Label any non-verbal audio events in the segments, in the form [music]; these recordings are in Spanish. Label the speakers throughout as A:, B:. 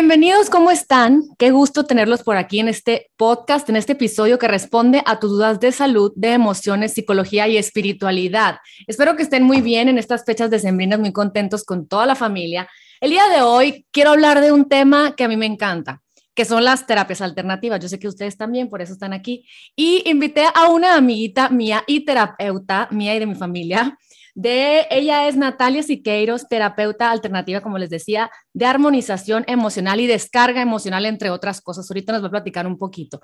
A: Bienvenidos, ¿cómo están? Qué gusto tenerlos por aquí en este podcast, en este episodio que responde a tus dudas de salud, de emociones, psicología y espiritualidad. Espero que estén muy bien en estas fechas decembrinas, muy contentos con toda la familia. El día de hoy quiero hablar de un tema que a mí me encanta, que son las terapias alternativas. Yo sé que ustedes también, por eso están aquí. Y invité a una amiguita mía y terapeuta mía y de mi familia, de ella es Natalia Siqueiros, terapeuta alternativa, como les decía, de armonización emocional y descarga emocional, entre otras cosas. Ahorita nos va a platicar un poquito.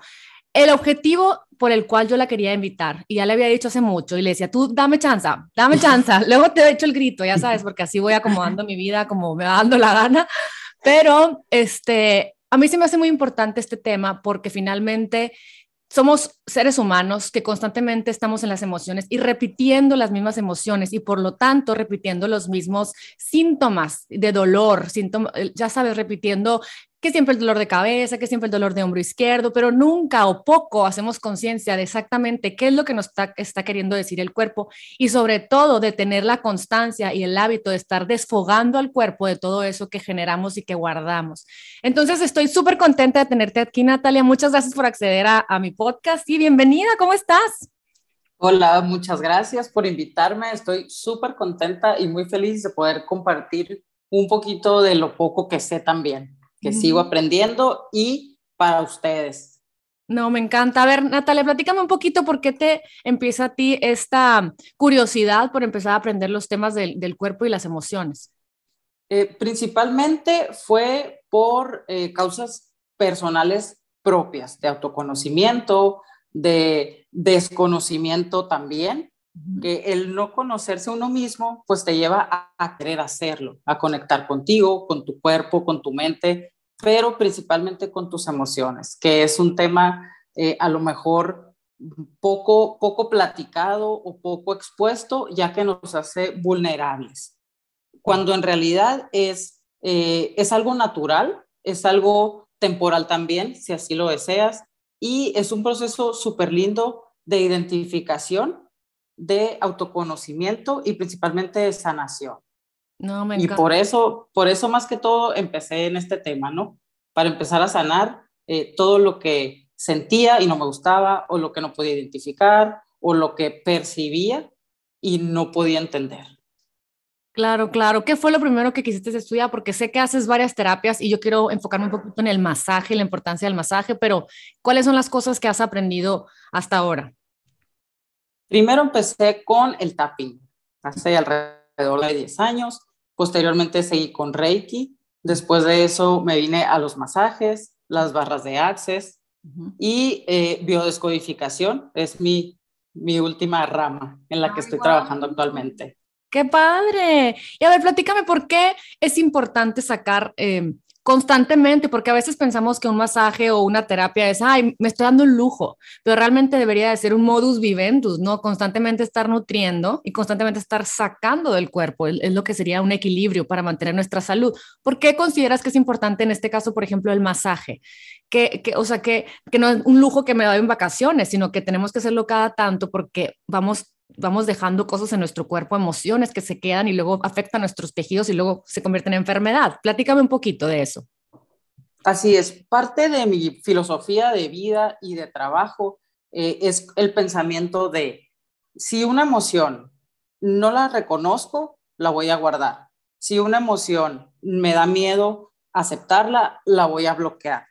A: El objetivo por el cual yo la quería invitar, y ya le había dicho hace mucho, y le decía, tú dame chance, dame chance, [laughs] luego te he hecho el grito, ya sabes, porque así voy acomodando mi vida como me va dando la gana, pero este, a mí se me hace muy importante este tema porque finalmente somos seres humanos que constantemente estamos en las emociones y repitiendo las mismas emociones y por lo tanto repitiendo los mismos síntomas de dolor, síntomas, ya sabes, repitiendo que siempre el dolor de cabeza, que siempre el dolor de hombro izquierdo, pero nunca o poco hacemos conciencia de exactamente qué es lo que nos está, queriendo decir el cuerpo y sobre todo de tener la constancia y el hábito de estar desfogando al cuerpo de todo eso que generamos y que guardamos. Entonces estoy súper contenta de tenerte aquí, Natalia. Muchas gracias por acceder a, a mi podcast y bienvenida, ¿cómo estás?
B: Hola, muchas gracias por invitarme. Estoy súper contenta y muy feliz de poder compartir un poquito de lo poco que sé también que sigo aprendiendo y para ustedes.
A: No, me encanta. A ver, Natalia, platícame un poquito por qué te empieza a ti esta curiosidad por empezar a aprender los temas del, del cuerpo y las emociones.
B: Eh, principalmente fue por eh, causas personales propias, de autoconocimiento, de desconocimiento también, que el no conocerse uno mismo, pues te lleva a, a, querer hacerlo, a conectar contigo, con tu cuerpo, con tu mente, pero principalmente con tus emociones, que es un tema eh, a lo mejor poco, poco platicado o poco expuesto, ya que nos hace vulnerables, cuando en realidad es, eh, es algo natural, es algo temporal también, si así lo deseas, y es un proceso súper lindo de identificación, de autoconocimiento y principalmente de sanación. No, me Y por eso, por eso más que todo empecé en este tema, ¿no? Para empezar a sanar eh, todo lo que sentía y no me gustaba, o lo que no podía identificar, o lo que percibía y no podía entender.
A: Claro, claro. ¿Qué fue lo primero que quisiste estudiar? Porque sé que haces varias terapias y yo quiero enfocarme un poquito en el masaje, la importancia del masaje, pero ¿cuáles son las cosas que has aprendido hasta ahora?
B: Primero empecé con el tapping, hace alrededor de 10 años. Posteriormente seguí con Reiki. Después de eso me vine a los masajes, las barras de Access y eh, biodescodificación. Es mi, mi última rama en la que estoy trabajando actualmente.
A: ¡Qué padre! Y a ver, platícame por qué es importante sacar eh, constantemente, porque a veces pensamos que un masaje o una terapia es, ay, me estoy dando un lujo, pero realmente debería de ser un modus vivendus, ¿no? Constantemente estar nutriendo y constantemente estar sacando del cuerpo, es, lo que sería un equilibrio para mantener nuestra salud. ¿Por qué consideras que es importante en este caso, por ejemplo, el masaje? Que, que, o sea, que, que no es un lujo que me doy en vacaciones, sino que tenemos que hacerlo cada tanto porque vamos vamos dejando cosas en nuestro cuerpo, emociones que se quedan y luego afectan nuestros tejidos y luego se convierten en enfermedad. Platícame un poquito de eso.
B: Así es, parte de mi filosofía de vida y de trabajo eh, es el pensamiento de, si una emoción no la reconozco, la voy a guardar. Si una emoción me da miedo aceptarla, la voy a bloquear.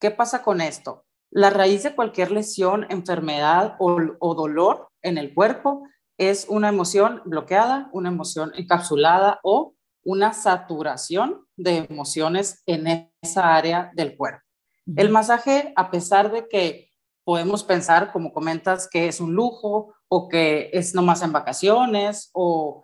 B: ¿Qué pasa con esto? La raíz de cualquier lesión, enfermedad o, dolor en el cuerpo es una emoción bloqueada, una emoción encapsulada o una saturación de emociones en esa área del cuerpo. El masaje, a pesar de que podemos pensar, como comentas, que es un lujo o que es nomás en vacaciones o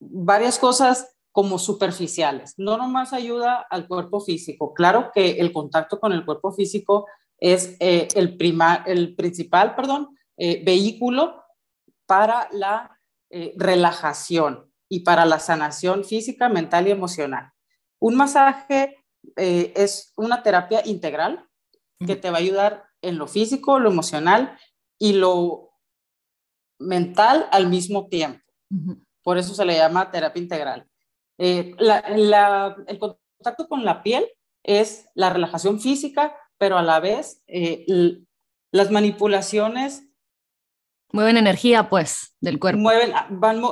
B: varias cosas como superficiales, no nomás ayuda al cuerpo físico. Claro que el contacto con el cuerpo físico es eh, el, el principal perdón, eh, vehículo para la eh, relajación y para la sanación física, mental y emocional. Un masaje es una terapia integral que te va a ayudar en lo físico, lo emocional y lo mental al mismo tiempo. Por eso se le llama terapia integral. el contacto con la piel es la relajación física, pero a la vez eh, las manipulaciones...
A: Mueven energía, pues, del cuerpo.
B: Mueven, ah, van,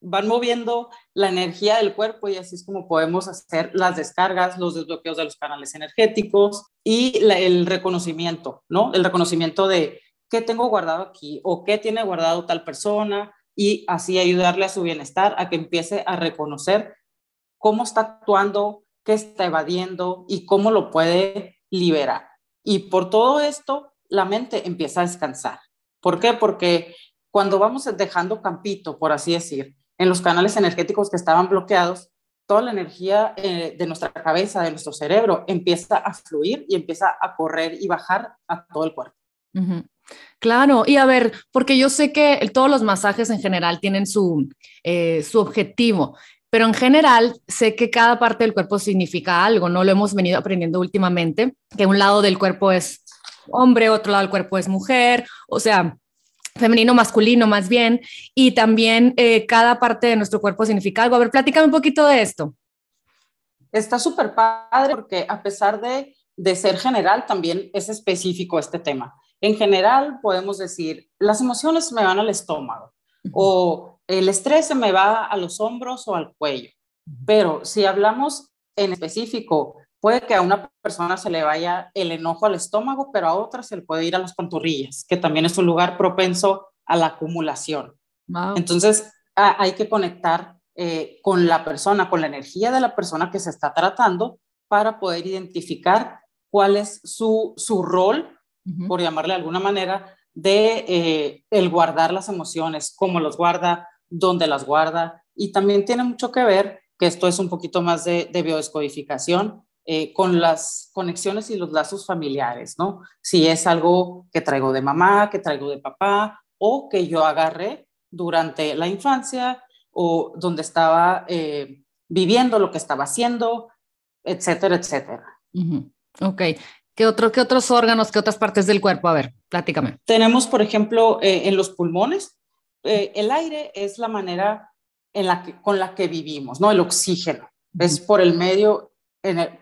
B: van moviendo la energía del cuerpo y así es como podemos hacer las descargas, los desbloqueos de los canales energéticos y el reconocimiento, ¿no? El reconocimiento de qué tengo guardado aquí o qué tiene guardado tal persona y así ayudarle a su bienestar, a que empiece a reconocer cómo está actuando, qué está evadiendo y cómo lo puede liberar. Y por todo esto, la mente empieza a descansar. ¿Por qué? Porque cuando vamos dejando campito, por así decir, en los canales energéticos que estaban bloqueados, toda la energía eh, de nuestra cabeza, de nuestro cerebro, empieza a fluir y empieza a correr y bajar a todo el cuerpo.
A: Claro, y a ver, porque yo sé que todos los masajes en general tienen su, eh, su objetivo, pero en general sé que cada parte del cuerpo significa algo, ¿no? Lo hemos venido aprendiendo últimamente, que un lado del cuerpo es hombre, otro lado del cuerpo es mujer, o sea, femenino, masculino más bien, y también eh, cada parte de nuestro cuerpo significa algo. A ver, platícame un poquito de esto.
B: Está súper padre porque a pesar de, de ser general, también es específico este tema. En general, podemos decir, las emociones me van al estómago o el estrés se me va a los hombros o al cuello. Pero si hablamos en específico, puede que a una persona se le vaya el enojo al estómago, pero a otra se le puede ir a las pantorrillas, que también es un lugar propenso a la acumulación. Entonces, hay que conectar eh, con la persona, con la energía de la persona que se está tratando para poder identificar cuál es su, su rol por llamarle de alguna manera, de eh, el guardar las emociones, cómo los guarda, dónde las guarda. Y también tiene mucho que ver, que esto es un poquito más de, biodescodificación, eh, con las conexiones y los lazos familiares, ¿no? Si es algo que traigo de mamá, que traigo de papá, o que yo agarré durante la infancia, o donde estaba eh, viviendo lo que estaba haciendo, etcétera, etcétera.
A: Ok, ¿Qué, otro, ¿Qué otros órganos, qué otras partes del cuerpo? A ver, platícame.
B: Tenemos, por ejemplo, eh, en los pulmones, eh, el aire es la manera en la que, con la que vivimos, ¿no? El oxígeno. Es por el medio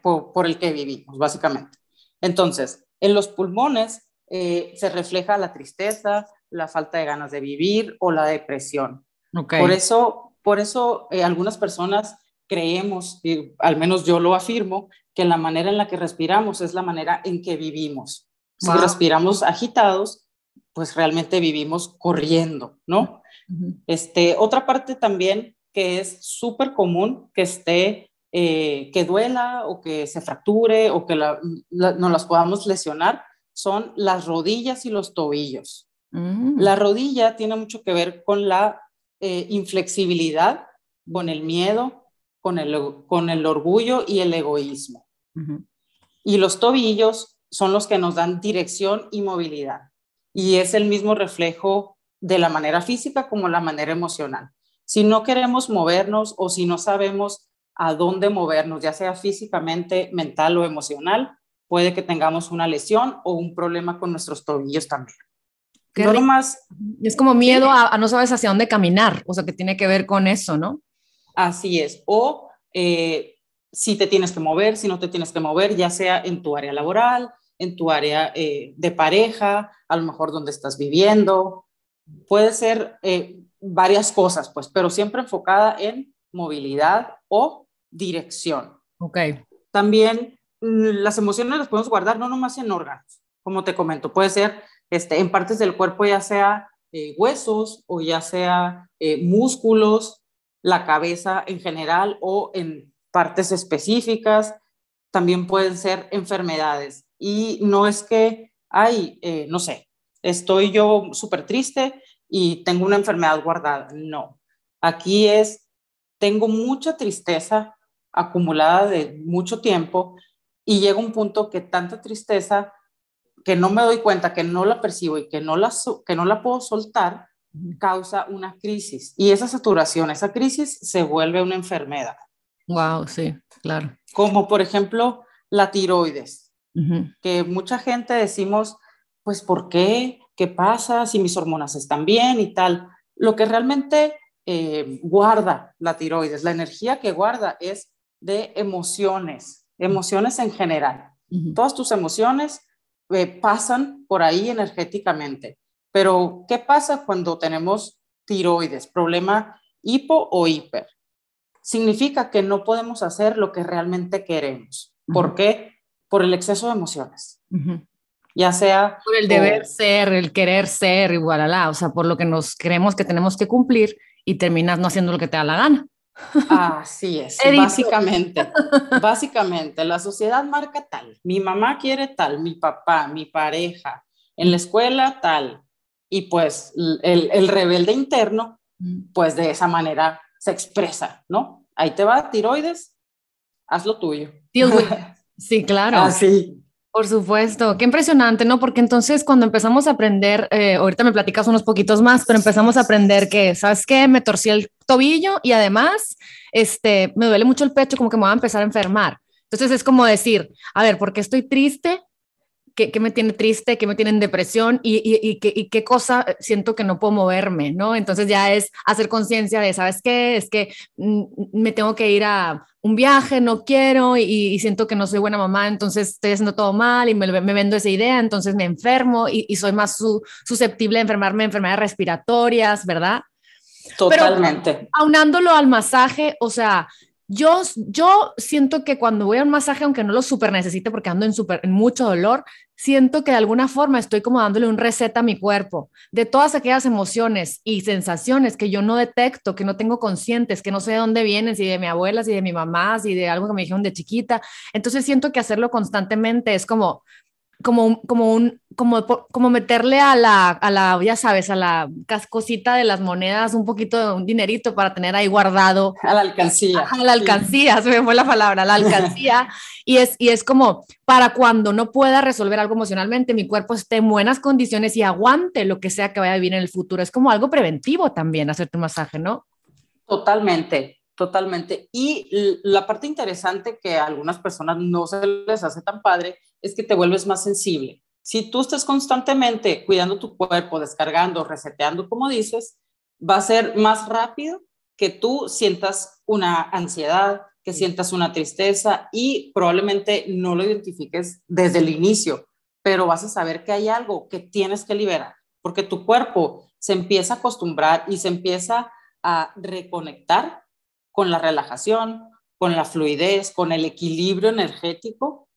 B: por, el que vivimos, básicamente. Entonces, en los pulmones eh, se refleja la tristeza, la falta de ganas de vivir o la depresión. Okay. Por eso, por eso algunas personas creemos, y al menos yo lo afirmo, que la manera en la que respiramos es la manera en que vivimos. Si respiramos agitados, pues realmente vivimos corriendo, ¿no? este, otra parte también que es súper común que esté, eh, que duela o que se fracture o que la, no las podamos lesionar, son las rodillas y los tobillos. Mm. La rodilla tiene mucho que ver con la eh, inflexibilidad, con el miedo, con el, con el orgullo y el egoísmo. Y los tobillos son los que nos dan dirección y movilidad. Y es el mismo reflejo de la manera física como la manera emocional. Si no queremos movernos o si no sabemos a dónde movernos, ya sea físicamente, mental o emocional, puede que tengamos una lesión o un problema con nuestros tobillos también.
A: No más, es como miedo a, a, no sabes hacia dónde caminar, o sea, que tiene que ver con eso, ¿no?
B: Así es. O eh, si te tienes que mover, si no te tienes que mover, ya sea en tu área laboral, en tu área eh, de pareja, a lo mejor donde estás viviendo. Puede ser eh, varias cosas, pues, pero siempre enfocada en movilidad o dirección.
A: Ok.
B: También mm, las emociones las podemos guardar no nomás en órganos, como te comento, puede ser este, en partes del cuerpo, ya sea eh, huesos o ya sea músculos, la cabeza en general o en partes específicas, también pueden ser enfermedades. Y no es que, ay, eh, no sé, estoy yo súper triste y tengo una enfermedad guardada. No, aquí es, tengo mucha tristeza acumulada de mucho tiempo y llega un punto que tanta tristeza que no me doy cuenta, que no la percibo y que no la, que no la puedo soltar, causa una crisis. Y esa saturación, esa crisis se vuelve una enfermedad.
A: Wow, sí, claro.
B: Como por ejemplo la tiroides, que mucha gente decimos, pues ¿por qué? ¿Qué pasa si mis hormonas están bien y tal? Lo que realmente eh, guarda la tiroides, la energía que guarda es de emociones, emociones en general. Todas tus emociones eh, pasan por ahí energéticamente. Pero, ¿qué pasa cuando tenemos tiroides? Problema hipo o hiper. Significa que no podemos hacer lo que realmente queremos. ¿Por qué? Por el exceso de emociones. Ya sea...
A: Por el deber ser, el querer ser, igual a o sea, por lo que nos creemos que tenemos que cumplir y terminas no haciendo lo que te da la gana.
B: Así es, básicamente, básicamente, la sociedad marca tal, mi mamá quiere tal, mi papá, mi pareja, en la escuela tal, y pues el, el rebelde interno, mm. pues de esa manera se expresa, ¿no? Ahí te va, tiroides, haz lo tuyo. [laughs]
A: Sí, claro.
B: Así.
A: Por supuesto, qué impresionante, ¿no? Porque entonces cuando empezamos a aprender, eh, ahorita me platicas unos poquitos más, pero empezamos a aprender que, ¿sabes qué? Me torcí el tobillo y además, este, me duele mucho el pecho, como que me voy a empezar a enfermar. Entonces es como decir, a ver, ¿por qué estoy triste? qué, me tiene triste, qué me tiene en depresión y, y, y, qué, cosa siento que no puedo moverme, ¿no? Entonces ya es hacer conciencia de, ¿sabes qué? Es que mm, me tengo que ir a un viaje, no quiero y, siento que no soy buena mamá, entonces estoy haciendo todo mal y me, me vendo esa idea, entonces me enfermo y, soy más susceptible a enfermarme de enfermedades respiratorias, ¿verdad?
B: Totalmente.
A: aunándolo al masaje, o sea, yo, yo siento que cuando voy a un masaje, aunque no lo super necesite porque ando en, super, en mucho dolor, siento que de alguna forma estoy como dándole un reset a mi cuerpo de todas aquellas emociones y sensaciones que yo no detecto, que no tengo conscientes, que no sé de dónde vienen, si de mi abuela, si de mi mamá, si de algo que me dijeron de chiquita. Entonces siento que hacerlo constantemente es como, como, como un, como, como meterle a la, a la, ya sabes, a la cascosita de las monedas un poquito de un dinerito para tener ahí guardado.
B: A la alcancía.
A: A la alcancía, se me fue la palabra, la alcancía. [laughs] y, es, y es como para cuando no pueda resolver algo emocionalmente, mi cuerpo esté en buenas condiciones y aguante lo que sea que vaya a vivir en el futuro. Es como algo preventivo también hacerte un masaje, ¿no?
B: Totalmente, totalmente. Y la parte interesante que a algunas personas no se les hace tan padre es que te vuelves más sensible. Si tú estás constantemente cuidando tu cuerpo, descargando, reseteando, como dices, va a ser más rápido que tú sientas una ansiedad, que sientas una tristeza y probablemente no lo identifiques desde el inicio, pero vas a saber que hay algo que tienes que liberar, porque tu cuerpo se empieza a acostumbrar y se empieza a reconectar con la relajación, con la fluidez, con el equilibrio energético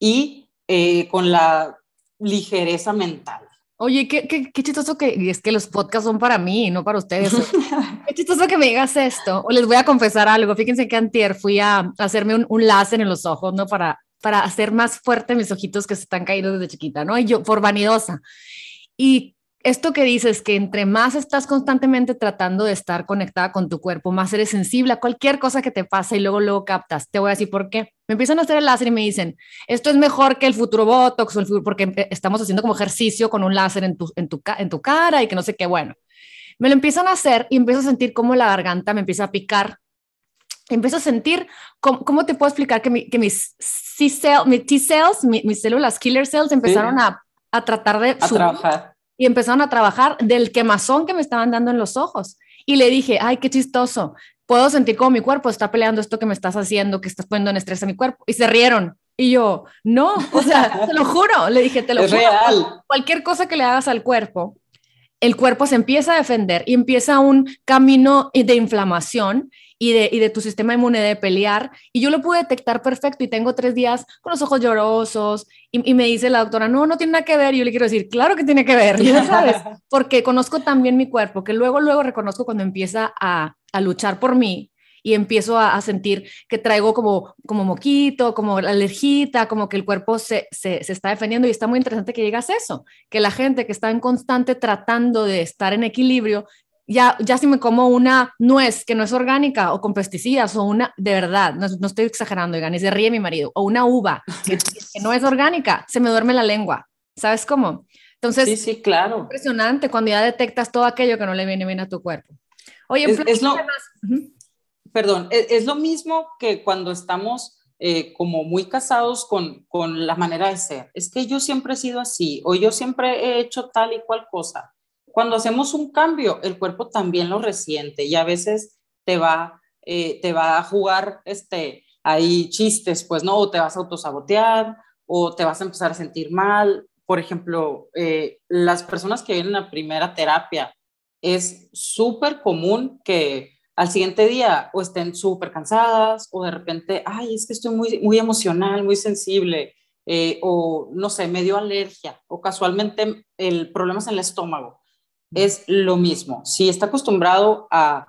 B: y eh, con la ligereza mental.
A: Oye, qué, qué, qué, chistoso que es que los podcasts son para mí, no para ustedes. [laughs] qué chistoso que me digas esto. O les voy a confesar algo. Fíjense que antier fui a, hacerme un, un, láser en los ojos, ¿no? Para, para hacer más fuerte mis ojitos que se están cayendo desde chiquita, ¿no? Y yo, por vanidosa. Y esto que dices, que entre más estás constantemente tratando de estar conectada con tu cuerpo, más eres sensible a cualquier cosa que te pasa y luego luego captas. Te voy a decir por qué. Me empiezan a hacer el láser y me dicen, esto es mejor que el futuro Botox, porque estamos haciendo como ejercicio con un láser en tu, en tu, en tu cara y que no sé qué, bueno. Me lo empiezan a hacer y empiezo a sentir como la garganta me empieza a picar. Empiezo a sentir, ¿cómo, te puedo explicar que, mi, que mis T-cells, mis, células killer cells empezaron a, a, tratar de...
B: A trabajar
A: y empezaron a trabajar del quemazón que me estaban dando en los ojos. Y le dije, ay, qué chistoso, puedo sentir como mi cuerpo está peleando esto que me estás haciendo, que estás poniendo en estrés a mi cuerpo. Y se rieron. Y yo, no, o sea, te lo juro, le dije, te lo
B: es
A: juro.
B: Real.
A: Cualquier cosa que le hagas al cuerpo, el cuerpo se empieza a defender y empieza un camino de inflamación y de, y de tu sistema inmune de pelear. Y yo lo pude detectar perfecto y tengo tres días con los ojos llorosos y, me dice la doctora, no, no tiene nada que ver. Y yo le quiero decir, claro que tiene que ver, ya sabes, [laughs] porque conozco también mi cuerpo, que luego, luego reconozco cuando empieza a, a luchar por mí y empiezo a, sentir que traigo como, como moquito, como alergita, como que el cuerpo se, se, se, está defendiendo y está muy interesante que llegas a eso, que la gente que está en constante tratando de estar en equilibrio ya, ya si me como una nuez que no es orgánica o con pesticidas o una, de verdad, no, no estoy exagerando, oigan, y se ríe mi marido, o una uva [laughs] que, no es orgánica, se me duerme la lengua, ¿sabes cómo? Entonces,
B: sí, sí, claro.
A: Impresionante cuando ya detectas todo aquello que no le viene bien a tu cuerpo. Oye,
B: es, lo, perdón, es, es, lo mismo que cuando estamos eh, como muy casados con, con la manera de ser. Es que yo siempre he sido así, o yo siempre he hecho tal y cual cosa cuando hacemos un cambio, el cuerpo también lo resiente y a veces te va, eh, te va a jugar este, hay chistes, pues, ¿no? O te vas a autosabotear o te vas a empezar a sentir mal. Por ejemplo, eh, las personas que vienen a primera terapia, es súper común que al siguiente día o estén súper cansadas o de repente, ay, es que estoy muy, muy emocional, muy sensible, eh, o no sé, me dio alergia, o casualmente el problema es en el estómago. Es lo mismo. Si está acostumbrado a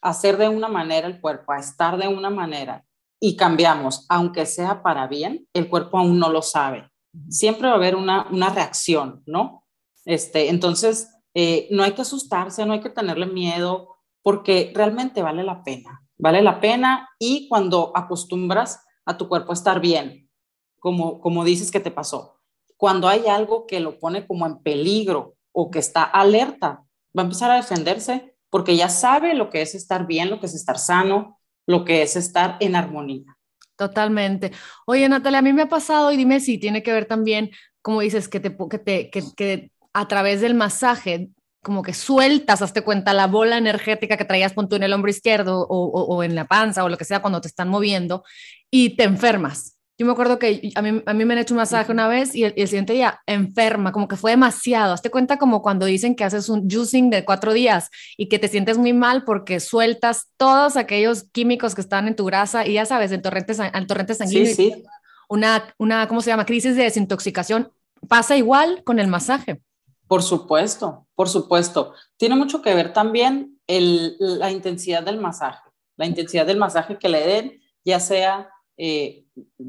B: hacer de una manera el cuerpo, a estar de una manera, y cambiamos, aunque sea para bien, el cuerpo aún no lo sabe. Siempre va a haber una, una reacción, ¿no? Este, entonces, eh, no hay que asustarse, no hay que tenerle miedo, porque realmente vale la pena, vale la pena y cuando acostumbras a tu cuerpo a estar bien, como, como dices que te pasó, cuando hay algo que lo pone como en peligro o que está alerta, va a empezar a defenderse porque ya sabe lo que es estar bien, lo que es estar sano, lo que es estar en armonía.
A: Totalmente. Oye, Natalia, a mí me ha pasado y dime si tiene que ver también, como dices, que, te, que, te, que, que a través del masaje como que sueltas, hazte cuenta, la bola energética que traías tú en el hombro izquierdo o, en la panza o lo que sea cuando te están moviendo y te enfermas. Yo me acuerdo que a mí, a mí me han hecho un masaje una vez y el, siguiente día enferma, como que fue demasiado. Hazte cuenta como cuando dicen que haces un juicing de cuatro días y que te sientes muy mal porque sueltas todos aquellos químicos que están en tu grasa y ya sabes, el torrente, el torrente sanguíneo. Sí, sí. Una, una, ¿cómo se llama? Crisis de desintoxicación. Pasa igual con el masaje.
B: Por supuesto, por supuesto. Tiene mucho que ver también la intensidad del masaje, la intensidad del masaje que le den, ya sea eh,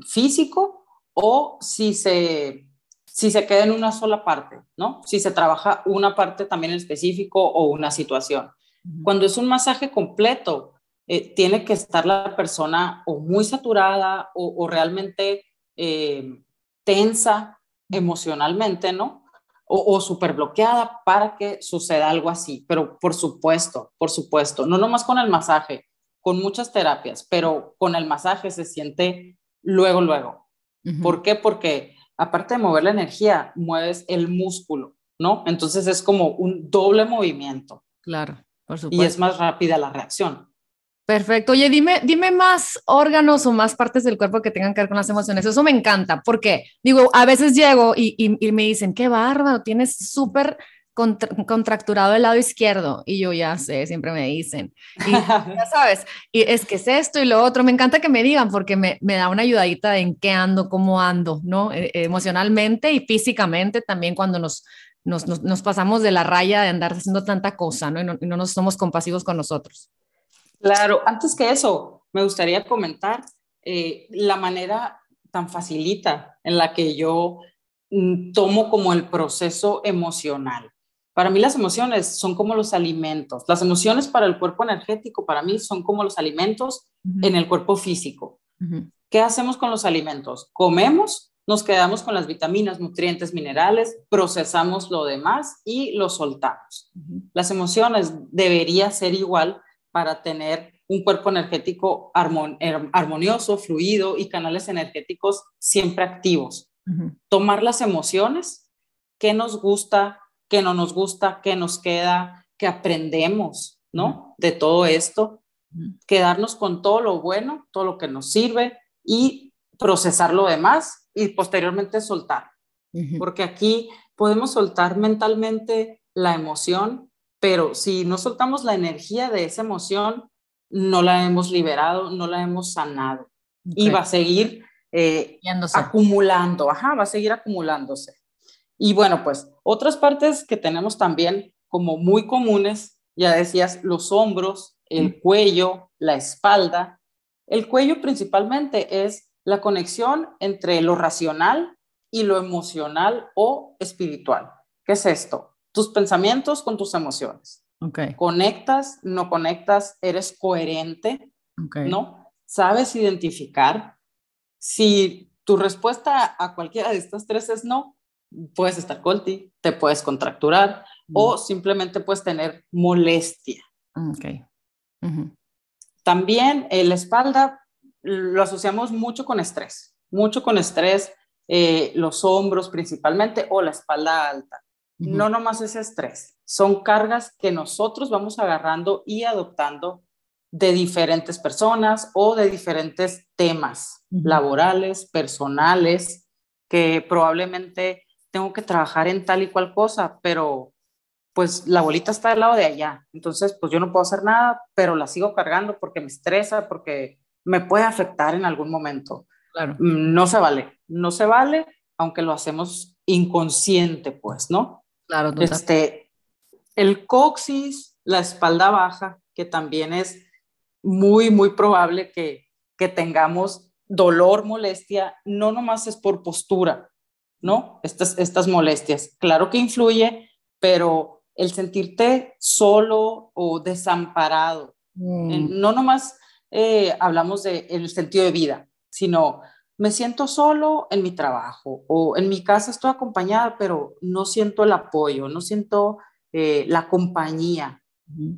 B: físico o si se, si se queda en una sola parte, ¿no? Si se trabaja una parte también en específico o una situación. Cuando es un masaje completo, eh, tiene que estar la persona o muy saturada o, realmente eh, tensa emocionalmente, ¿no? o, o súper bloqueada para que suceda algo así. Pero por supuesto, por supuesto, no nomás con el masaje, con muchas terapias, pero con el masaje se siente luego, luego. ¿Por qué? Porque aparte de mover la energía, mueves el músculo, ¿no? Entonces es como un doble movimiento.
A: Claro, por supuesto.
B: Y es más rápida la reacción.
A: Perfecto. Oye, dime, dime más órganos o más partes del cuerpo que tengan que ver con las emociones. Eso me encanta, porque digo, a veces llego y, y, me dicen, qué bárbaro, tienes súper contracturado el lado izquierdo. Y yo ya sé, siempre me dicen. Y ya [laughs] sabes, y es que es esto y lo otro. Me encanta que me digan porque me, me da una ayudadita en qué ando, cómo ando, ¿no? E, emocionalmente y físicamente también cuando nos, nos, nos, pasamos de la raya de andar haciendo tanta cosa, ¿no? Y, ¿no? y no nos somos compasivos con nosotros.
B: Claro, antes que eso, me gustaría comentar eh, la manera tan facilita en la que yo mm, tomo como el proceso emocional. Para mí las emociones son como los alimentos. Las emociones para el cuerpo energético, para mí, son como los alimentos en el cuerpo físico. ¿Qué hacemos con los alimentos? Comemos, nos quedamos con las vitaminas, nutrientes, minerales, procesamos lo demás y lo soltamos. Las emociones debería ser igual para tener un cuerpo energético armonioso, fluido y canales energéticos siempre activos. Tomar las emociones, qué nos gusta, qué no nos gusta, qué nos queda, qué aprendemos, ¿no? De todo esto. Quedarnos con todo lo bueno, todo lo que nos sirve y procesar lo demás y posteriormente soltar. Porque aquí podemos soltar mentalmente la emoción, pero si no soltamos la energía de esa emoción, no la hemos liberado, no la hemos sanado y va a seguir eh, acumulando, ajá, va a seguir acumulándose. Y bueno, pues otras partes que tenemos también como muy comunes, ya decías, los hombros, el cuello, la espalda. El cuello principalmente es la conexión entre lo racional y lo emocional o espiritual. ¿Qué es esto? tus pensamientos con tus emociones.
A: Okay.
B: Conectas, no conectas, eres coherente, ¿no? Sabes identificar. Si tu respuesta a cualquiera de estas tres es no, puedes estar colti, te puedes contracturar o simplemente puedes tener molestia.
A: Okay.
B: También eh, la espalda lo asociamos mucho con estrés, mucho con estrés, eh, los hombros principalmente o la espalda alta. No nomás es estrés, son cargas que nosotros vamos agarrando y adoptando de diferentes personas o de diferentes temas laborales, personales, que probablemente tengo que trabajar en tal y cual cosa, pero pues la bolita está al lado de allá. Entonces, pues yo no puedo hacer nada, pero la sigo cargando porque me estresa, porque me puede afectar en algún momento.
A: Claro.
B: Mm, no se vale, no se vale, aunque lo hacemos inconsciente, pues, ¿no?
A: Claro,
B: Este, el coxis, la espalda baja, que también es muy, muy probable que, que tengamos dolor, molestia, no nomás es por postura, ¿no? Estas, estas molestias. Claro que influye, pero el sentirte solo o desamparado, mm. no nomás eh, hablamos del el sentido de vida, sino me siento solo en mi trabajo o en mi casa estoy acompañada, pero no siento el apoyo, no siento eh, la compañía.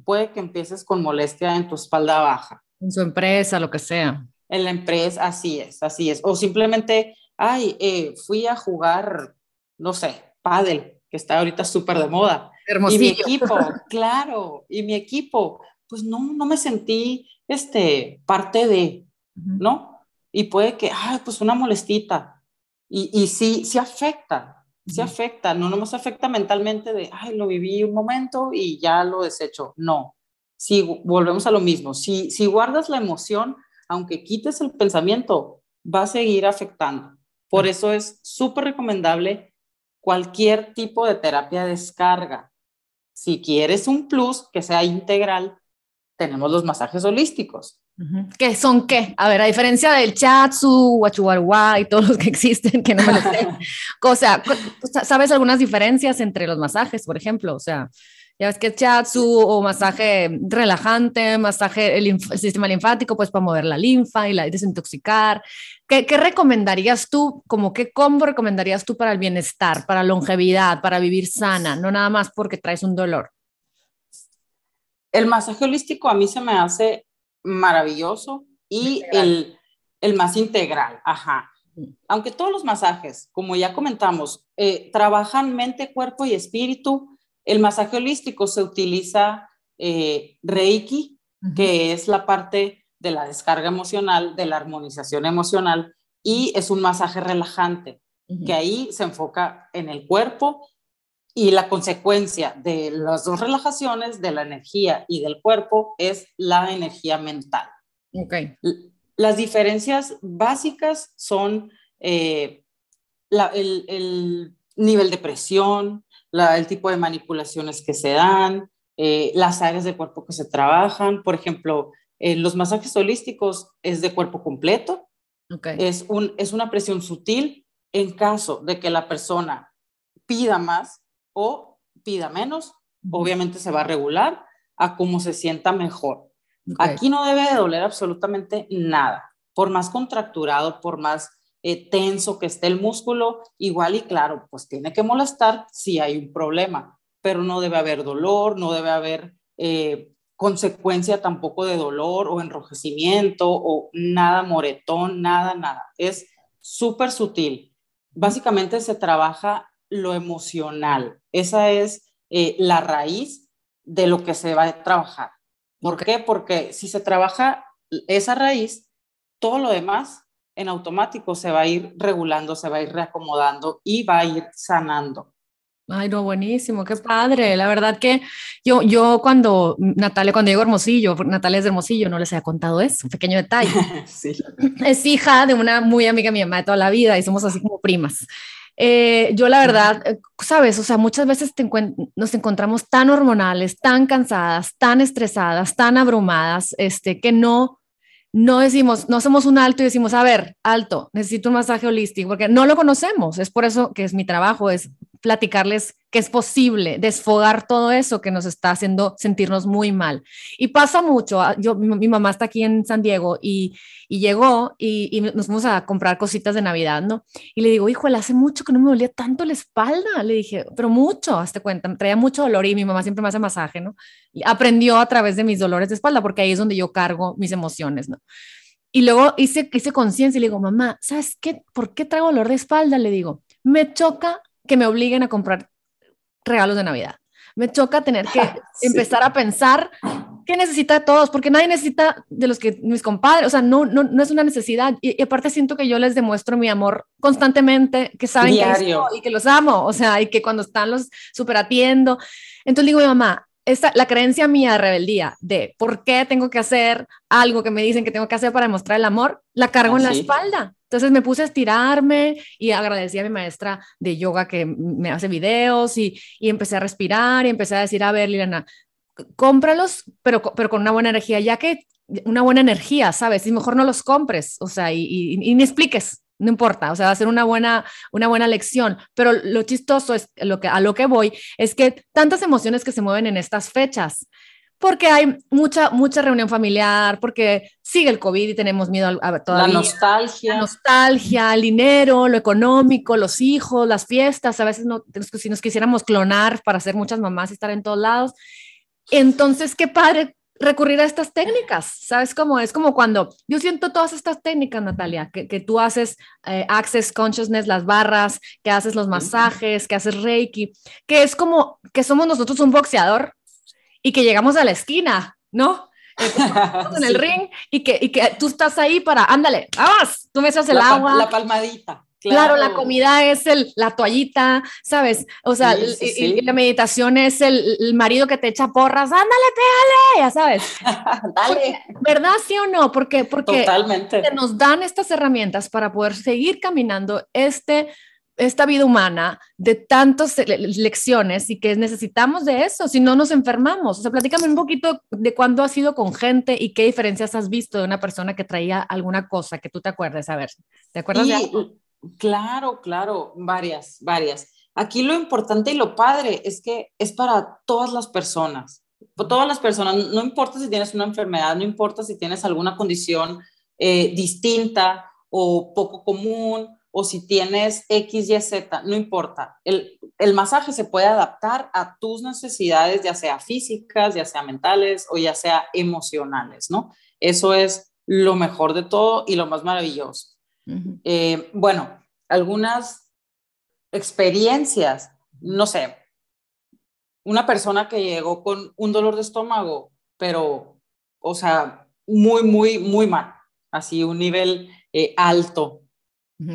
B: Puede que empieces con molestia en tu espalda baja.
A: En su empresa, lo que sea.
B: En la empresa, así es, así es. O simplemente, ay, eh, fui a jugar, no sé, pádel, que está ahorita súper de moda.
A: Hermosillo.
B: Y mi equipo, [laughs] claro, y mi equipo, pues no, no me sentí este, parte de, ¿no? Y puede que, ay, pues una molestita. Y, y sí, sí afecta, sí afecta, no nomás afecta mentalmente de, ay, lo viví un momento y ya lo desecho. No, si volvemos a lo mismo, si, si guardas la emoción, aunque quites el pensamiento, va a seguir afectando. Por eso es súper recomendable cualquier tipo de terapia de descarga. Si quieres un plus que sea integral, tenemos los masajes holísticos.
A: ¿Qué son qué? A ver, a diferencia del chatsu, guachuarua y todos los que [laughs] existen, que no me lo sé. [laughs] o sea, ¿sabes algunas diferencias entre los masajes, por ejemplo? O sea, ya ves que chatsu o masaje relajante, masaje el, sistema linfático, pues para mover la linfa y la desintoxicar. ¿Qué, ¿Qué, recomendarías tú, como qué combo recomendarías tú para el bienestar, para longevidad, para vivir sana, no nada más porque traes un dolor?
B: El masaje holístico a mí se me hace maravilloso y el, el, más integral, ajá. Aunque todos los masajes, como ya comentamos, eh, trabajan mente, cuerpo y espíritu, el masaje holístico se utiliza eh, Reiki, que es la parte de la descarga emocional, de la armonización emocional, y es un masaje relajante, que ahí se enfoca en el cuerpo y la consecuencia de las dos relajaciones, de la energía y del cuerpo, es la energía mental.
A: Okay.
B: Las diferencias básicas son eh, el, nivel de presión, el tipo de manipulaciones que se dan, eh, las áreas del cuerpo que se trabajan. Por ejemplo, los masajes holísticos es de cuerpo completo.
A: Okay.
B: Es, un, es una presión sutil en caso de que la persona pida más, o pida menos, obviamente se va a regular a cómo se sienta mejor. Aquí no debe de doler absolutamente nada, por más contracturado, por más eh, tenso que esté el músculo, igual y claro, pues tiene que molestar si hay un problema, pero no debe haber dolor, no debe haber eh, consecuencia tampoco de dolor o enrojecimiento o nada moretón, nada, nada. Es súper sutil. Básicamente se trabaja lo emocional. Esa es eh, la raíz de lo que se va a trabajar. ¿Por qué? Porque si se trabaja esa raíz, todo lo demás en automático se va a ir regulando, se va a ir reacomodando y va a ir sanando.
A: Ay, no, buenísimo, qué padre. La verdad que yo, yo cuando, Natalia, cuando llego a Hermosillo, Natalia es de Hermosillo, no les había contado eso, un pequeño detalle. [laughs]
B: sí.
A: Es hija de una muy amiga mía de toda la vida y somos así como primas. Eh, yo la verdad, eh, sabes, o sea, muchas veces nos encontramos tan hormonales, tan cansadas, tan estresadas, tan abrumadas, este, que no, no decimos, no hacemos un alto y decimos, a ver, alto, necesito un masaje holístico, porque no lo conocemos. Es por eso que es mi trabajo, es platicarles que es posible desfogar todo eso que nos está haciendo sentirnos muy mal. Y pasa mucho, ah, yo, mi, mamá está aquí en San Diego y, llegó y, y, nos fuimos a comprar cositas de Navidad, ¿no? Y le digo, híjole, hace mucho que no me dolía tanto la espalda, le dije, pero mucho, hazte cuenta, traía mucho dolor y mi mamá siempre me hace masaje, ¿no? Y aprendió a través de mis dolores de espalda, porque ahí es donde yo cargo mis emociones, ¿no? Y luego hice, hice conciencia y le digo, mamá, ¿sabes qué? ¿Por qué traigo dolor de espalda? Le digo, me choca que me obliguen a comprar regalos de Navidad. Me choca tener que [laughs] empezar a pensar ¿Qué necesita de todos? Porque nadie necesita de los que mis compadres, o sea, no, no, no es una necesidad. Y, aparte siento que yo les demuestro mi amor constantemente, que saben que y que los amo, o sea, y que cuando están los super atiendo. Entonces digo, mi mamá, esta, la creencia mía de rebeldía de por qué tengo que hacer algo que me dicen que tengo que hacer para demostrar el amor, la cargo en la espalda. Entonces me puse a estirarme y agradecí a mi maestra de yoga que me hace videos y, y empecé a respirar y empecé a decir, a ver, Liliana, cómpralos, pero, pero con una buena energía, ya que una buena energía, ¿sabes? Y mejor no los compres, o sea, y, y, expliques, no importa, o sea, va a ser una buena, una buena lección, pero lo chistoso es lo que, a lo que voy es que tantas emociones que se mueven en estas fechas, porque hay mucha, mucha reunión familiar, porque sigue el COVID y tenemos miedo a, a
B: La nostalgia.
A: La nostalgia, el dinero, lo económico, los hijos, las fiestas, a veces no, si nos quisiéramos clonar para ser muchas mamás y estar en todos lados. Entonces, qué padre recurrir a estas técnicas, ¿sabes cómo? Es como cuando yo siento todas estas técnicas, Natalia, que, que tú haces eh, Access Consciousness, las barras, que haces los masajes, que haces Reiki, que es como que somos nosotros un boxeador y que llegamos a la esquina, ¿no? Eh, [laughs] en el ring y que, y que tú estás ahí para, ándale, vamos, tú me echas el agua.
B: La palmadita.
A: Claro. la comida es el, la toallita, ¿sabes? O sea, Y, la meditación es el, marido que te echa porras, ándale, pégale, ya sabes. [laughs]
B: Dale.
A: ¿Verdad, sí o no? Porque, porque
B: Totalmente.
A: nos dan estas herramientas para poder seguir caminando este, esta vida humana de tantas lecciones y que necesitamos de eso, si no nos enfermamos. O sea, platícame un poquito de cuándo has ido con gente y qué diferencias has visto de una persona que traía alguna cosa que tú te acuerdes. A ver, ¿te acuerdas de algo?
B: Claro, claro, varias, varias. Aquí lo importante y lo padre es que es para todas las personas. Todas las personas, no importa si tienes una enfermedad, no importa si tienes alguna condición eh, distinta o poco común, o si tienes X, Y, Z, no importa. El, el, masaje se puede adaptar a tus necesidades, ya sea físicas, ya sea mentales o ya sea emocionales, ¿no? Eso es lo mejor de todo y lo más maravilloso. Eh, bueno, algunas experiencias, no sé, una persona que llegó con un dolor de estómago, pero, o sea, muy, muy, muy mal, así un nivel eh, alto,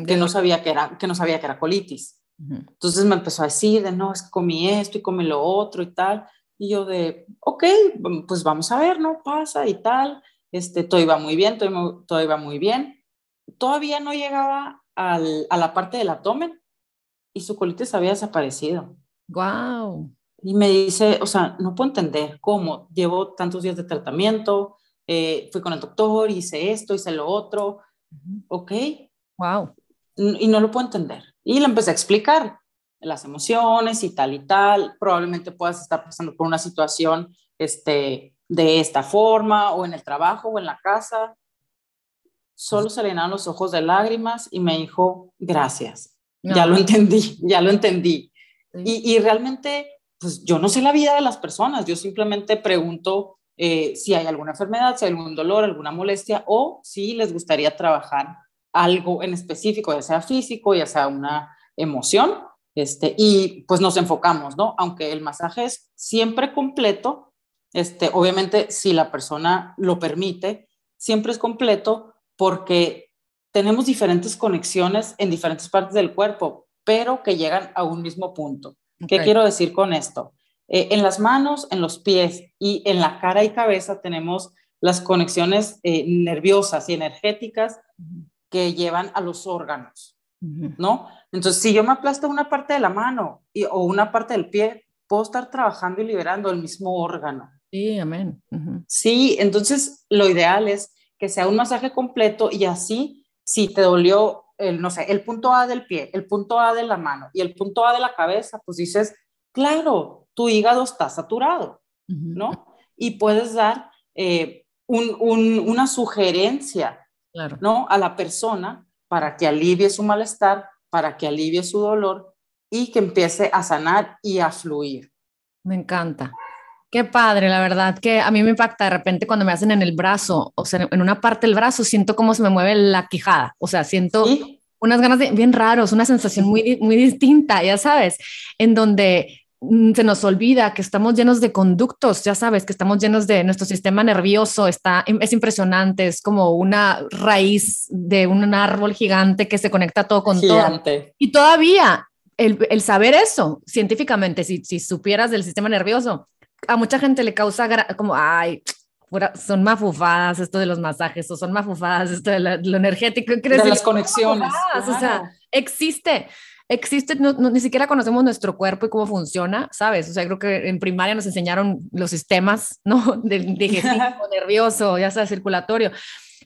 B: que no sabía que era, que no sabía que era colitis. Entonces me empezó a decir de, no, es que comí esto y comí lo otro y tal. Y yo de, ok, pues vamos a ver, ¿no? Pasa y tal. Este, todo iba muy bien, todo, todo iba muy bien todavía no llegaba al, a la parte del abdomen y su colitis había desaparecido.
A: Wow.
B: Y me dice, o sea, no puedo entender cómo llevo tantos días de tratamiento, eh, fui con el doctor, hice esto, hice lo otro, ok.
A: Wow.
B: Y no lo puedo entender. Y le empecé a explicar las emociones y tal y tal. Probablemente puedas estar pasando por una situación este, de esta forma, o en el trabajo, o en la casa, solo se le llenaron los ojos de lágrimas y me dijo, gracias, ya lo entendí, ya lo entendí. Y, y, realmente, pues yo no sé la vida de las personas, yo simplemente pregunto eh, si hay alguna enfermedad, si hay algún dolor, alguna molestia o si les gustaría trabajar algo en específico, ya sea físico, ya sea una emoción, este, y pues nos enfocamos, ¿no? Aunque el masaje es siempre completo, este, obviamente si la persona lo permite, siempre es completo, porque tenemos diferentes conexiones en diferentes partes del cuerpo, pero que llegan a un mismo punto. ¿Qué quiero decir con esto? Eh, en las manos, en los pies y en la cara y cabeza tenemos las conexiones eh, nerviosas y energéticas que llevan a los órganos, ¿no? Entonces, si yo me aplasto una parte de la mano o una parte del pie, puedo estar trabajando y liberando el mismo órgano.
A: Sí, amén.
B: Sí, entonces lo ideal es que sea un masaje completo y así, si te dolió, el, no sé, el punto A del pie, el punto A de la mano y el punto A de la cabeza, pues dices, claro, tu hígado está saturado, ¿no? Y puedes dar eh, una sugerencia, ¿no? A la persona para que alivie su malestar, para que alivie su dolor y que empiece a sanar y a fluir.
A: Me encanta. Qué padre, la verdad que a mí me impacta de repente cuando me hacen en el brazo, o sea, en una parte del brazo siento cómo se me mueve la quijada, o sea, siento unas ganas de, bien raros, una sensación muy, muy distinta, ya sabes, en donde se nos olvida que estamos llenos de conductos, ya sabes, que estamos llenos de nuestro sistema nervioso, está, es impresionante, es como una raíz de un árbol gigante que se conecta todo con gigante. todo. Y todavía el, el saber eso científicamente, si, si supieras del sistema nervioso, a mucha gente le causa como, ay, son mafufadas esto de los masajes, o son mafufadas esto de, lo energético.
B: De las conexiones.
A: O sea, existe, existe, ni siquiera conocemos nuestro cuerpo y cómo funciona, ¿sabes? O sea, creo que en primaria nos enseñaron los sistemas, ¿no? [laughs] Del digestivo, [laughs] nervioso, ya sea circulatorio,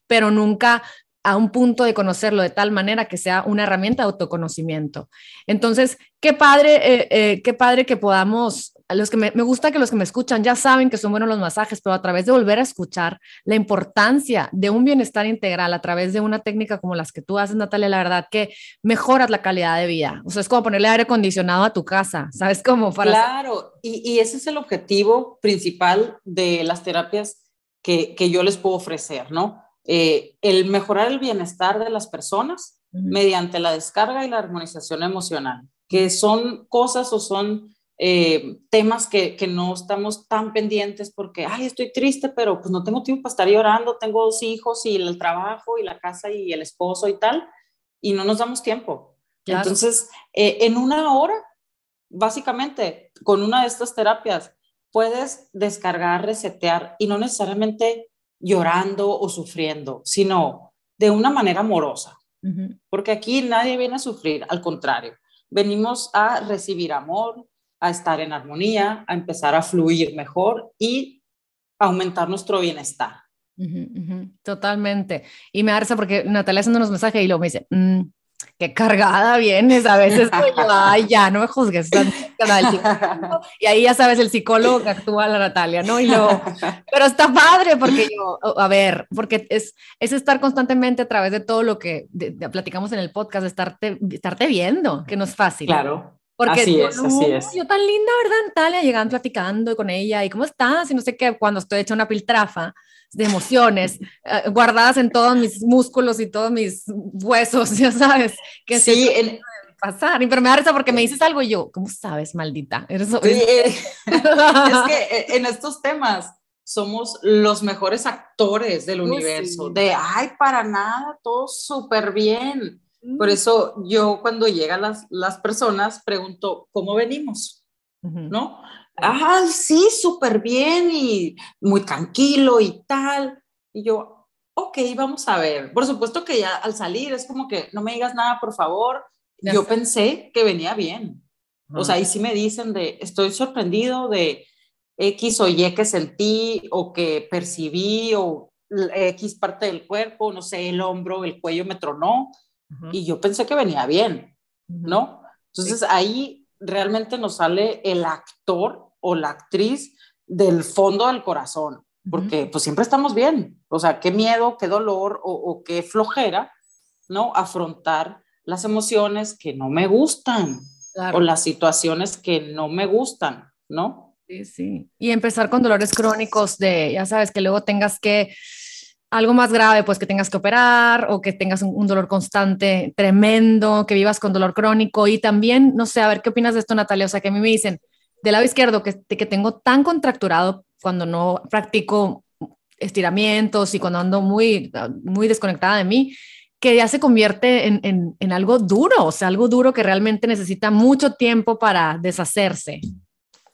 A: pero nunca a un punto de conocerlo de tal manera que sea una herramienta de autoconocimiento. Entonces, qué padre, eh, eh, qué padre que podamos, a los que me, me, gusta que los que me escuchan ya saben que son buenos los masajes, pero a través de volver a escuchar la importancia de un bienestar integral a través de una técnica como las que tú haces, Natalia, la verdad que mejoras la calidad de vida. O sea, es como ponerle aire acondicionado a tu casa, [laughs] ¿sabes? Como
B: para... Claro, y, y ese es el objetivo principal de las terapias que, que yo les puedo ofrecer, ¿no? Eh, el mejorar el bienestar de las personas mediante la descarga y la armonización emocional, que son cosas o son eh, temas que, que, no estamos tan pendientes porque, ay, estoy triste, pero pues no tengo tiempo para estar llorando, tengo dos hijos y el trabajo y la casa y el esposo y tal, y no nos damos tiempo. Entonces, eh, en una hora, básicamente, con una de estas terapias, puedes descargar, resetear y no necesariamente llorando o sufriendo, sino de una manera amorosa. Porque aquí nadie viene a sufrir, al contrario, venimos a recibir amor, a estar en armonía, a empezar a fluir mejor y aumentar nuestro bienestar.
A: Totalmente. Y me da porque Natalia haciendo unos mensajes y luego me dice, mm, qué cargada vienes, a veces yo, ay, ya, no me juzgues. Y ahí ya sabes el psicólogo que actúa la Natalia, ¿no? Y luego, pero está padre porque yo, a ver, porque es, es estar constantemente a través de todo lo que platicamos en el podcast, estarte, estarte viendo, que no es fácil.
B: Claro.
A: Porque
B: así es, así es.
A: Yo tan linda, ¿verdad, Natalia? Llegan platicando con ella y cómo estás y no sé qué, cuando estoy hecha una piltrafa de emociones eh, guardadas en todos mis músculos y todos mis huesos, [laughs] ya sabes. Que
B: sí, en...
A: pasar. Pero me da risa porque me dices algo y yo, ¿cómo sabes, maldita?
B: Eres... [laughs] es que eh, en estos temas somos los mejores actores del universo, de, ay, para nada, todo súper bien. Por mm. eso yo cuando llegan las, las personas pregunto, ¿cómo venimos? ¿No? ah, sí, súper bien y muy tranquilo y tal. Y yo, ok, vamos a ver. Por supuesto que ya al salir es como que no me digas nada, por favor. yo pensé que venía bien. O sea, ahí sí me dicen de, estoy sorprendido de X o Y que sentí o que percibí o X parte del cuerpo, no sé, el hombro, el cuello me tronó. Y yo pensé que venía bien, ¿no? Entonces ahí realmente nos sale el actor o la actriz del fondo del corazón, porque pues siempre estamos bien, o sea, qué miedo, qué dolor o, qué flojera, ¿no? Afrontar las emociones que no me gustan o las situaciones que no me gustan, ¿no?
A: Sí, sí. Y empezar con dolores crónicos de, ya sabes, que luego tengas que algo más grave, pues que tengas que operar o que tengas un, dolor constante tremendo, que vivas con dolor crónico y también, no sé, a ver qué opinas de esto, Natalia, o sea, que a mí me dicen, del lado izquierdo que, que tengo tan contracturado cuando no practico estiramientos y cuando ando muy, muy desconectada de mí, que ya se convierte en, en, en, algo duro, o sea, algo duro que realmente necesita mucho tiempo para deshacerse.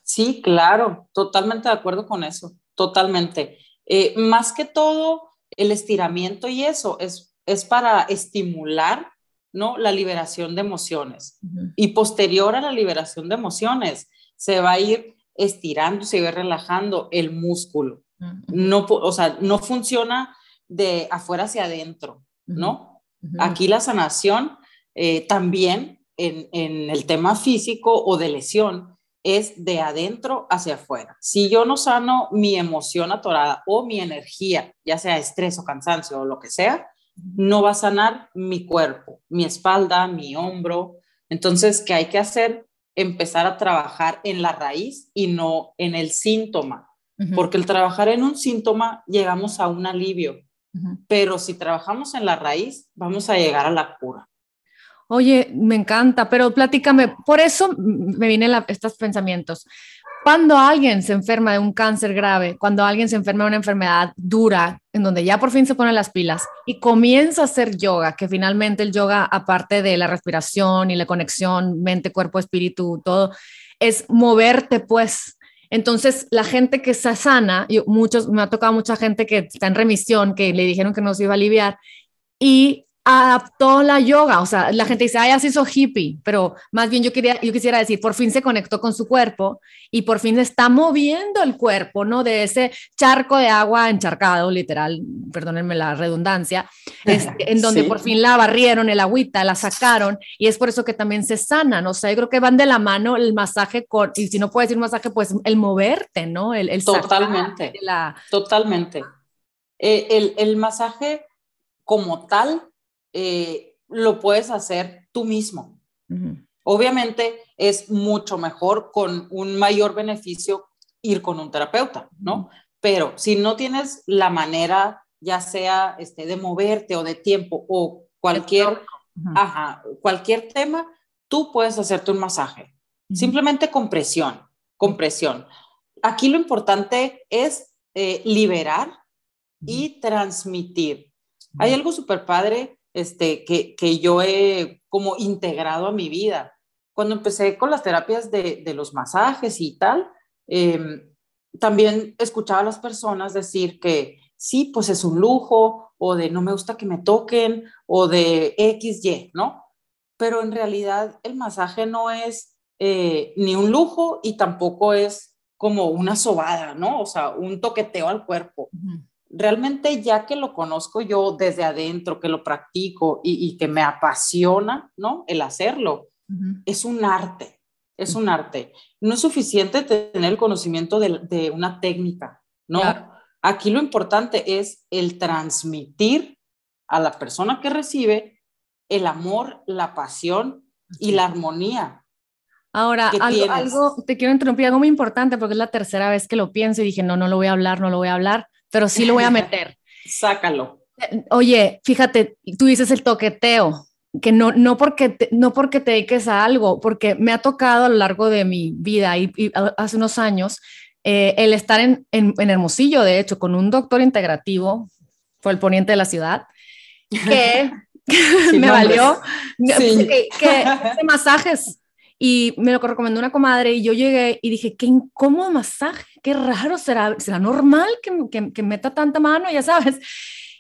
B: Sí, claro, totalmente de acuerdo con eso, totalmente. Eh, más que todo, el estiramiento y eso es, es para estimular ¿no? la liberación de emociones. Y posterior a la liberación de emociones, se va a ir estirando, se va a ir relajando el músculo. No, o sea, no funciona de afuera hacia adentro, ¿no? Aquí la sanación eh, también en, en, el tema físico o de lesión es de adentro hacia afuera. Si yo no sano mi emoción atorada o mi energía, ya sea estrés o cansancio o lo que sea, no va a sanar mi cuerpo, mi espalda, mi hombro. Entonces, ¿qué hay que hacer? empezar a trabajar en la raíz y no en el síntoma, porque el trabajar en un síntoma llegamos a un alivio, pero si trabajamos en la raíz, vamos a llegar a la cura.
A: Oye, me encanta, pero platícame, por eso me vienen estos pensamientos. Cuando alguien se enferma de un cáncer grave, cuando alguien se enferma de una enfermedad dura, en donde ya por fin se ponen las pilas y comienza a hacer yoga, que finalmente el yoga, aparte de la respiración y la conexión mente, cuerpo, espíritu, todo, es moverte, pues. Entonces, la gente que se sana, yo, muchos, me ha tocado mucha gente que está en remisión, que le dijeron que no se iba a aliviar, y adaptó la yoga, o sea, la gente dice, ay, así hizo hippie, pero más bien yo, quería, yo quisiera decir, por fin se conectó con su cuerpo y por fin está moviendo el cuerpo, ¿no? De ese charco de agua encharcado, literal, perdónenme la redundancia, este, en donde por fin la barrieron, el agüita, la sacaron y es por eso que también se sanan, o sea, yo creo que van de la mano el masaje con, y si no puedes decir masaje, pues el moverte, ¿no? El, el
B: totalmente, totalmente. Eh, el, el masaje como tal eh, lo puedes hacer tú mismo. Obviamente es mucho mejor con un mayor beneficio ir con un terapeuta, ¿no? Pero si no tienes la manera, ya sea este, de moverte o de tiempo o cualquier, cualquier tema, tú puedes hacerte un masaje. Simplemente con presión, con presión. Aquí lo importante es eh, liberar y transmitir. Hay algo súper padre este, que, que yo he como integrado a mi vida. Cuando empecé con las terapias de, los masajes y tal, em, también escuchaba a las personas decir que sí, pues es un lujo, o de no me gusta que me toquen, o de X, Y, ¿no? Pero en realidad el masaje no es eh, ni un lujo y tampoco es como una sobada, ¿no? O sea, un toqueteo al cuerpo realmente ya que lo conozco yo desde adentro, que lo practico y, que me apasiona, ¿no? El hacerlo, es un arte, es un arte. No es suficiente tener el conocimiento de, una técnica, ¿no? Aquí lo importante es el transmitir a la persona que recibe el amor, la pasión y la armonía.
A: Ahora, algo, algo, te quiero interrumpir, algo muy importante porque es la tercera vez que lo pienso y dije, no, no lo voy a hablar, no lo voy a hablar pero sí lo voy a meter. [laughs]
B: Sácalo.
A: Oye, fíjate, tú dices el toqueteo, que no, no, porque te, no porque te dediques a algo, porque me ha tocado a lo largo de mi vida y, hace unos años eh, el estar en, en, Hermosillo, de hecho, con un doctor integrativo, fue el poniente de la ciudad, que [laughs] [laughs] me valió que, que masajes y me lo recomendó una comadre y yo llegué y dije, qué incómodo masaje, qué raro, será, será normal que, que, meta tanta mano, ya sabes.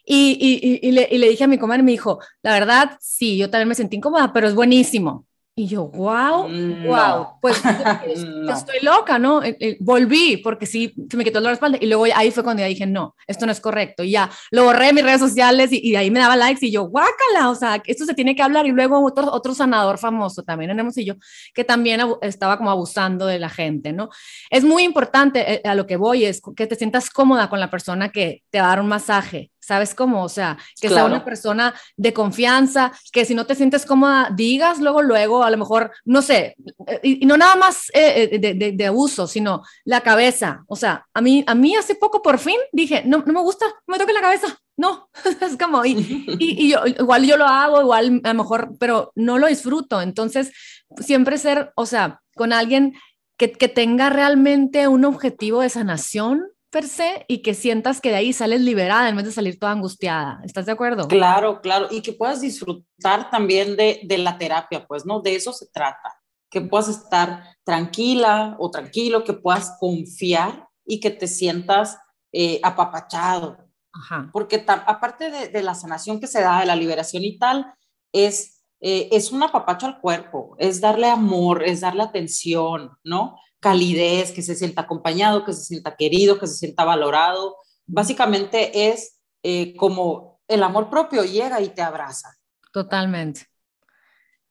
A: Y, y, y, le, y, le, dije a mi comadre, me dijo, la verdad, sí, yo también me sentí incómoda, pero es buenísimo. Y yo, wow, wow, pues [laughs] estoy loca, ¿no? Eh, eh, volví porque sí, se me quitó el dolor de espalda y luego ahí fue cuando ya dije, no, esto no es correcto. Y ya lo borré en mis redes sociales y, ahí me daba likes y yo, guácala, o sea, esto se tiene que hablar. Y luego otro, otro sanador famoso también en Hermosillo que también estaba como abusando de la gente, ¿no? Es muy importante, eh, a lo que voy, es que te sientas cómoda con la persona que te va a dar un masaje, ¿Sabes cómo? O sea, que sea una persona de confianza, que si no te sientes cómoda, digas luego, luego, a lo mejor, no sé, y, no nada más eh, eh, de, de, abuso, sino la cabeza. O sea, a mí, a mí hace poco por fin dije, no, no me gusta, no me toque la cabeza. No, [laughs] es como, [laughs] y, y, yo, igual yo lo hago, igual a lo mejor, pero no lo disfruto. Entonces, siempre ser, o sea, con alguien que, que tenga realmente un objetivo de sanación, per se y que sientas que de ahí sales liberada en vez de salir toda angustiada. ¿Estás de acuerdo?
B: Claro, claro. Y que puedas disfrutar también de, de la terapia, pues, ¿no? De eso se trata. Que puedas estar tranquila o tranquilo, que puedas confiar y que te sientas eh, apapachado. Ajá. Porque aparte de, de, la sanación que se da, de la liberación y tal, es, eh, es un apapacho al cuerpo, es darle amor, es darle atención, ¿no? Calidez, que se sienta acompañado, que se sienta querido, que se sienta valorado. Básicamente es eh, como el amor propio llega y te abraza.
A: Totalmente.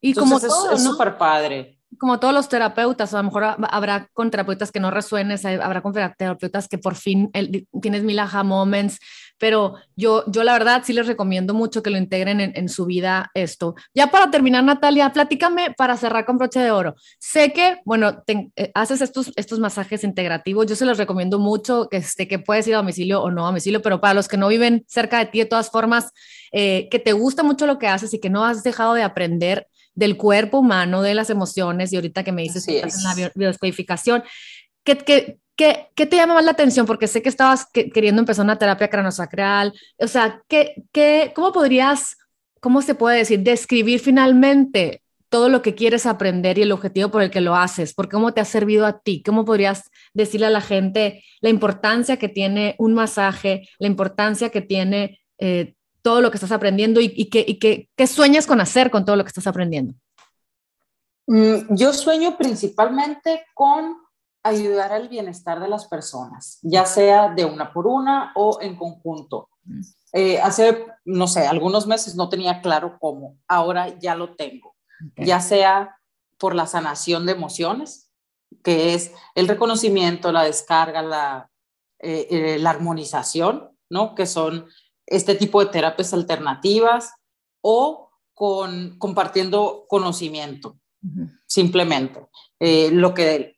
B: Y como todo, es súper padre
A: como todos los terapeutas, a lo mejor habrá con terapeutas que no resuenes, habrá con terapeutas que por fin tienes mil aha moments, pero yo, yo la verdad sí les recomiendo mucho que lo integren en, su vida esto. Ya para terminar, Natalia, platícame para cerrar con broche de oro. Sé que, bueno, eh, haces estos, estos masajes integrativos, yo se los recomiendo mucho, que, este, que puedes ir a domicilio o no a domicilio, pero para los que no viven cerca de ti, de todas formas, eh, que te gusta mucho lo que haces y que no has dejado de aprender, del cuerpo humano, de las emociones, y ahorita que me dices que estás en la biodescodificación, ¿qué, qué, qué, qué te llama más la atención? Porque sé que estabas queriendo empezar una terapia cranosacral, o sea, ¿qué, qué, ¿cómo podrías, cómo se puede decir, describir finalmente todo lo que quieres aprender y el objetivo por el que lo haces, por cómo te ha servido a ti, cómo podrías decirle a la gente la importancia que tiene un masaje, la importancia que tiene eh, todo lo que estás aprendiendo y, y, qué sueñas con hacer con todo lo que estás aprendiendo.
B: Mm, yo sueño principalmente con ayudar al bienestar de las personas, ya sea de una por una o en conjunto. Mm. Eh, hace, no sé, algunos meses no tenía claro cómo, ahora ya lo tengo, ya sea por la sanación de emociones, que es el reconocimiento, la descarga, la, eh, eh, la armonización, ¿no? Que son este tipo de terapias alternativas o con compartiendo conocimiento, simplemente. Eh, lo, que,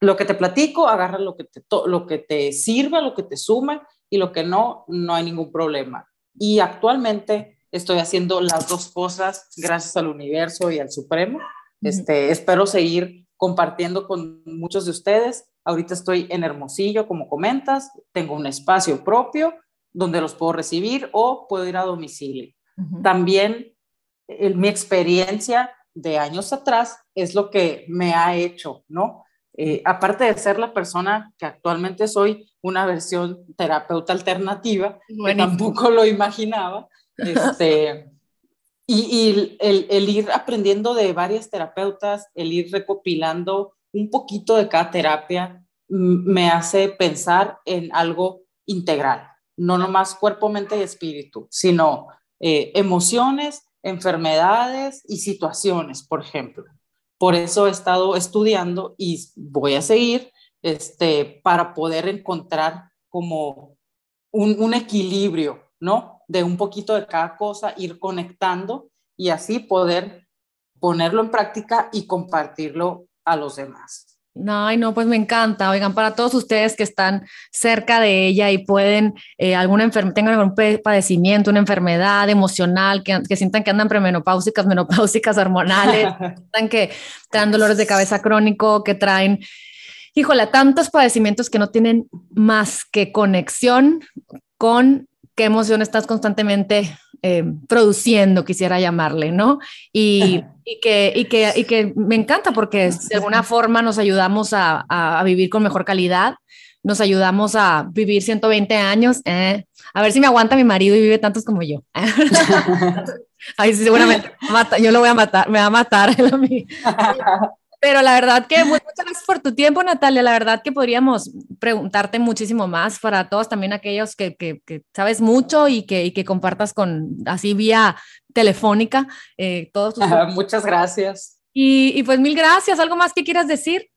B: lo que te platico, agarra lo que te, lo que te sirva, lo que te sume y lo que no, no hay ningún problema. Y actualmente estoy haciendo las dos cosas gracias al universo y al Supremo. este, espero seguir compartiendo con muchos de ustedes. Ahorita estoy en Hermosillo, como comentas, tengo un espacio propio donde los puedo recibir o puedo ir a domicilio. También mi experiencia de años atrás es lo que me ha hecho, ¿no? Eh, aparte de ser la persona que actualmente soy, una versión terapeuta alternativa, que tampoco lo imaginaba, este, [laughs] y, el, el, ir aprendiendo de varias terapeutas, el ir recopilando un poquito de cada terapia, me hace pensar en algo integral, no nomás cuerpo, mente y espíritu, sino eh, emociones, enfermedades y situaciones, por ejemplo. Por eso he estado estudiando y voy a seguir este, para poder encontrar como un, un equilibrio, ¿no? De un poquito de cada cosa, ir conectando y así poder ponerlo en práctica y compartirlo a los demás.
A: No, no, pues me encanta. Oigan, para todos ustedes que están cerca de ella y pueden, eh, alguna tengan algún padecimiento, una enfermedad emocional, que, que sientan que andan premenopáusicas, menopáusicas, hormonales, [laughs] sientan que traen dolores de cabeza crónico, que traen, híjole, tantos padecimientos que no tienen más que conexión con qué emoción estás constantemente eh, produciendo, quisiera llamarle, ¿no? Y, y, que, y, que, y que me encanta porque de alguna forma nos ayudamos a, a, vivir con mejor calidad, nos ayudamos a vivir 120 años. Eh. A ver si me aguanta mi marido y vive tantos como yo. [laughs] Ay, sí, seguramente. Yo lo voy a matar, me va a matar. [laughs] [laughs] Pero la verdad que muchas gracias por tu tiempo, Natalia. La verdad que podríamos preguntarte muchísimo más para todos también aquellos que, que, sabes mucho y que, y que, compartas con así vía telefónica eh, todos tus... [laughs]
B: Muchas gracias.
A: Y, y, pues mil gracias. ¿Algo más que quieras decir?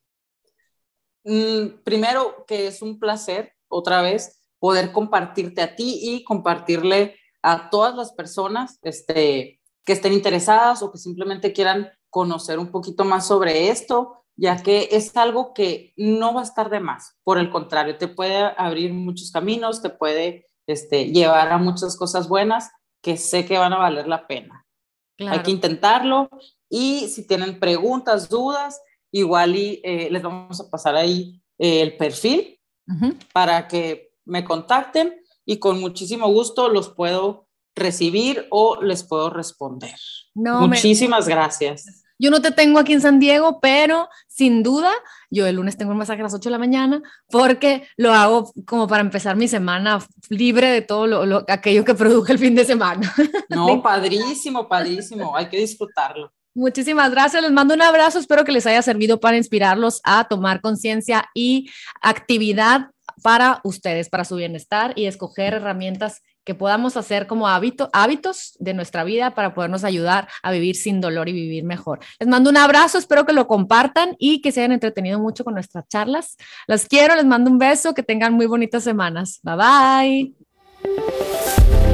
B: Mm, primero, que es un placer otra vez poder compartirte a ti y compartirle a todas las personas este, que estén interesadas o que simplemente quieran conocer un poquito más sobre esto, ya que es algo que no va a estar de más. Por el contrario, te puede abrir muchos caminos, te puede este, llevar a muchas cosas buenas que sé que van a valer la pena. Hay que intentarlo y si tienen preguntas, dudas, igual y, eh, les vamos a pasar ahí eh, el perfil para que me contacten y con muchísimo gusto los puedo recibir o les puedo responder. Muchísimas gracias.
A: Yo no te tengo aquí en San Diego, pero sin duda, yo el lunes tengo un masaje a las 8 de la mañana porque lo hago como para empezar mi semana libre de todo lo, aquello que produjo el fin de semana. [laughs]
B: No, padrísimo, padrísimo. Hay que disfrutarlo.
A: Muchísimas gracias, les mando un abrazo, espero que les haya servido para inspirarlos a tomar conciencia y actividad para ustedes, para su bienestar y escoger herramientas que podamos hacer como hábito, hábitos de nuestra vida para podernos ayudar a vivir sin dolor y vivir mejor. Les mando un abrazo, espero que lo compartan y que se hayan entretenido mucho con nuestras charlas. Las quiero, les mando un beso, que tengan muy bonitas semanas. Bye bye.